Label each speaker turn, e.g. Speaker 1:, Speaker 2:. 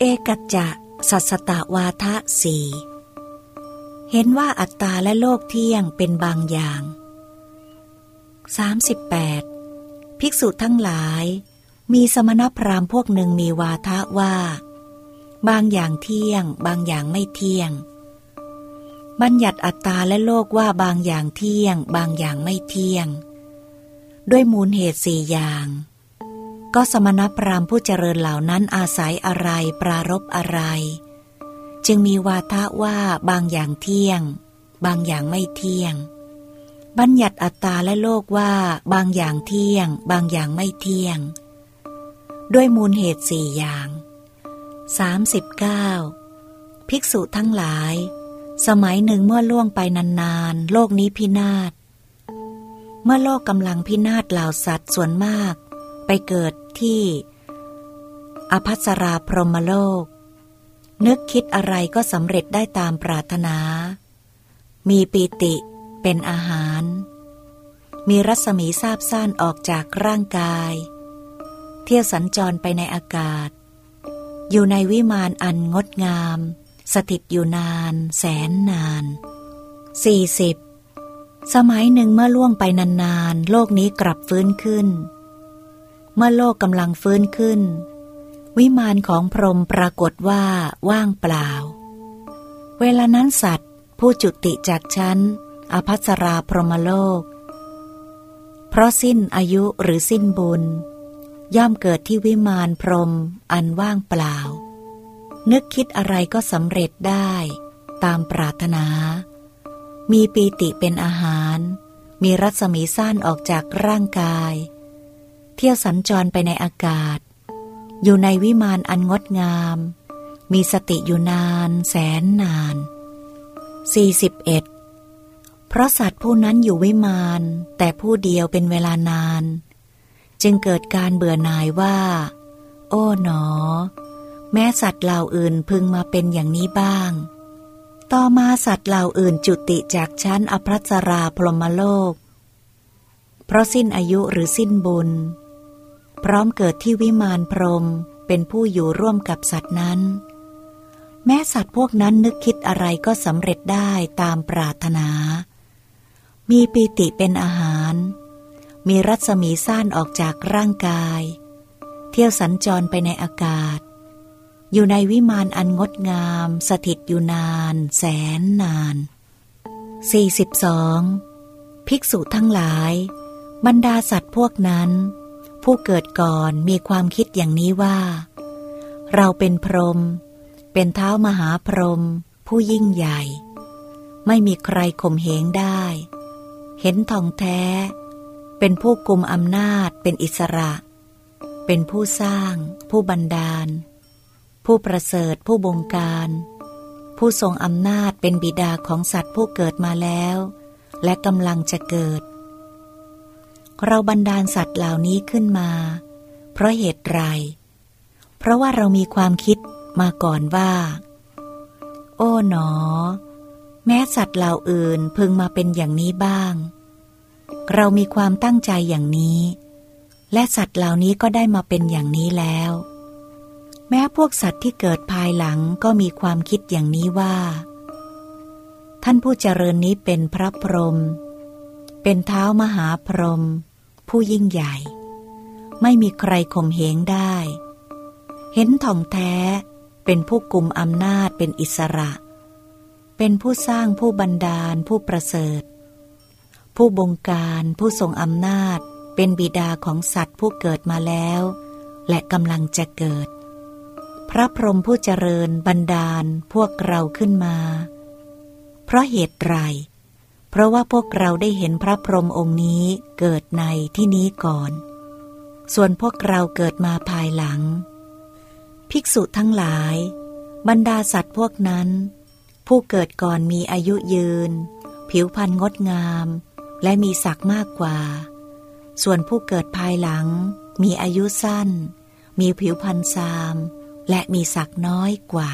Speaker 1: เอกจะสัสตวาทะสีเห็นว่าอัตตาและโลกเที่ยงเป็นบางอย่าง 38. ภิกษุทั้งหลาย มีสมณพราหมณ์พวกหนึ่งมีวาทะว่า บางอย่างเที่ยง บางอย่างไม่เที่ยง บัญญัติอัตตาและโลกว่าบางอย่างเที่ยง บางอย่างไม่เที่ยง ด้วยมูลเหตุสี่อย่าง ก็สมณพราหมณ์ผู้เจริญเหล่านั้นอาศัยอะไรปรารบอะไร จึงมีวาทะว่าบางอย่างเที่ยง บางอย่างไม่เที่ยง บัญญัติอัตตาและโลกว่าบางอย่างเที่ยง บางอย่างไม่เที่ยง ด้วยมูลเหตุสี่อย่าง 39. ภิกษุทั้งหลาย สมัยหนึ่งเมื่อล่วงไปนานๆ โลกนี้พินาศ เมื่อโลกกำลังพินาศเหล่าสัตว์ส่วนมาก ไปเกิดที่ อภัสราพรหมโลก นึกคิดอะไรก็สำเร็จได้ตามปรารถนา มีปีติเป็นอาหาร มีรัศมีซาบซ่านออกจากร่างกาย เที่ยวสัญจรไปในอากาศ อยู่ในวิมานอันงดงาม สถิตอยู่นานแสนนาน 40. สมัยหนึ่งเมื่อล่วงไปนานๆ โลกนี้กลับฟื้นขึ้น เมื่อโลกกำลังฟื้นขึ้น วิมานของพรหมปรากฏว่าว่างเปล่า เวลานั้นสัตว์ ผู้จุติจากชั้น อภัสราพรหมโลก เพราะสิ้นอายุหรือสิ้นบุญ ย่อมเกิดที่วิมานพรหมอันว่างเปล่า นึกคิดอะไรก็สำเร็จได้ตามปรารถนา มีปีติเป็นอาหาร มีรัศมีสั้นออกจากร่างกาย เที่ยวสัญจรไปในอากาศ อยู่ในวิมานอันงดงาม มีสติอยู่นานแสนนาน 41 เพราะสัตว์ผู้นั้นอยู่วิมาน แต่ผู้เดียวเป็นเวลานาน จึงเกิดการเบื่อหน่ายว่า โอ้หนอ แม้สัตว์เหล่าอื่นพึงมาเป็นอย่างนี้บ้าง ต่อมาสัตว์เหล่าอื่นจุติจากชั้นอภัสราพรหมโลก เพราะสิ้นอายุหรือสิ้นบุญ พร้อมเกิดที่วิมานพรมเป็นผู้อยู่ร่วมกับสัตว์นั้น แม้สัตว์พวกนั้นนึกคิดอะไรก็สำเร็จได้ตามปรารถนา มีปีติเป็นอาหาร มีรัศมีสั้นออกจากร่างกาย เที่ยวสัญจรไปในอากาศ อยู่ในวิมานอันงดงาม สถิตอยู่นาน แสนนาน 42. ภิกษุทั้งหลาย บรรดาสัตว์พวกนั้น ผู้เกิดก่อนมีความคิดอย่างนี้ว่า เราเป็นพรหมเป็นเท้ามหาพรหมผู้ยิ่งใหญ่ ไม่มีใครข่มเหงได้ เห็นทองแท้ เป็นผู้กุมอำนาจเป็นอิสระ เป็นผู้สร้าง ผู้บันดาล ผู้ประเสริฐผู้บงการ ผู้ทรงอำนาจเป็นบิดาของสัตว์ผู้เกิดมาแล้ว และกำลังจะเกิด เราบันดาลสัตว์เหล่านี้ขึ้นมา เพราะเหตุไร เพราะว่าเรามีความคิดมาก่อนว่า โอ้หนอ แม้สัตว์เหล่าอื่นพึงมาเป็นอย่างนี้บ้าง เรามีความตั้งใจอย่างนี้ และสัตว์เหล่านี้ก็ได้มาเป็นอย่างนี้แล้ว แม้พวกสัตว์ที่เกิดภายหลังก็มีความคิดอย่างนี้ว่า ท่านผู้เจริญนี้เป็นพระพรหม เป็นเท้ามหาพรหมผู้ยิ่งใหญ่ ไม่มีใครข่มเหงได้ เห็นท่องแท้เป็นผู้กุมอำนาจเป็นอิสระ เป็นผู้สร้างผู้บันดาลผู้ประเสริฐ ผู้บงการผู้ทรงอำนาจเป็นบิดาของสัตว์ผู้เกิดมาแล้ว และกำลังจะเกิด พระพรหมผู้เจริญบันดาลพวกเราขึ้นมา เพราะเหตุไร เพราะว่าพวกเราได้เห็นพระพรหมองค์นี้เกิดในที่นี้ก่อน ส่วนพวกเราเกิดมาภายหลัง ภิกษุทั้งหลาย บรรดาสัตว์พวกนั้น ผู้เกิดก่อนมีอายุยืน ผิวพรรณงดงาม และมีศักดิ์มากกว่า ส่วนผู้เกิดภายหลัง มีอายุสั้น มีผิวพรรณซาม และมีศักดิ์น้อยกว่า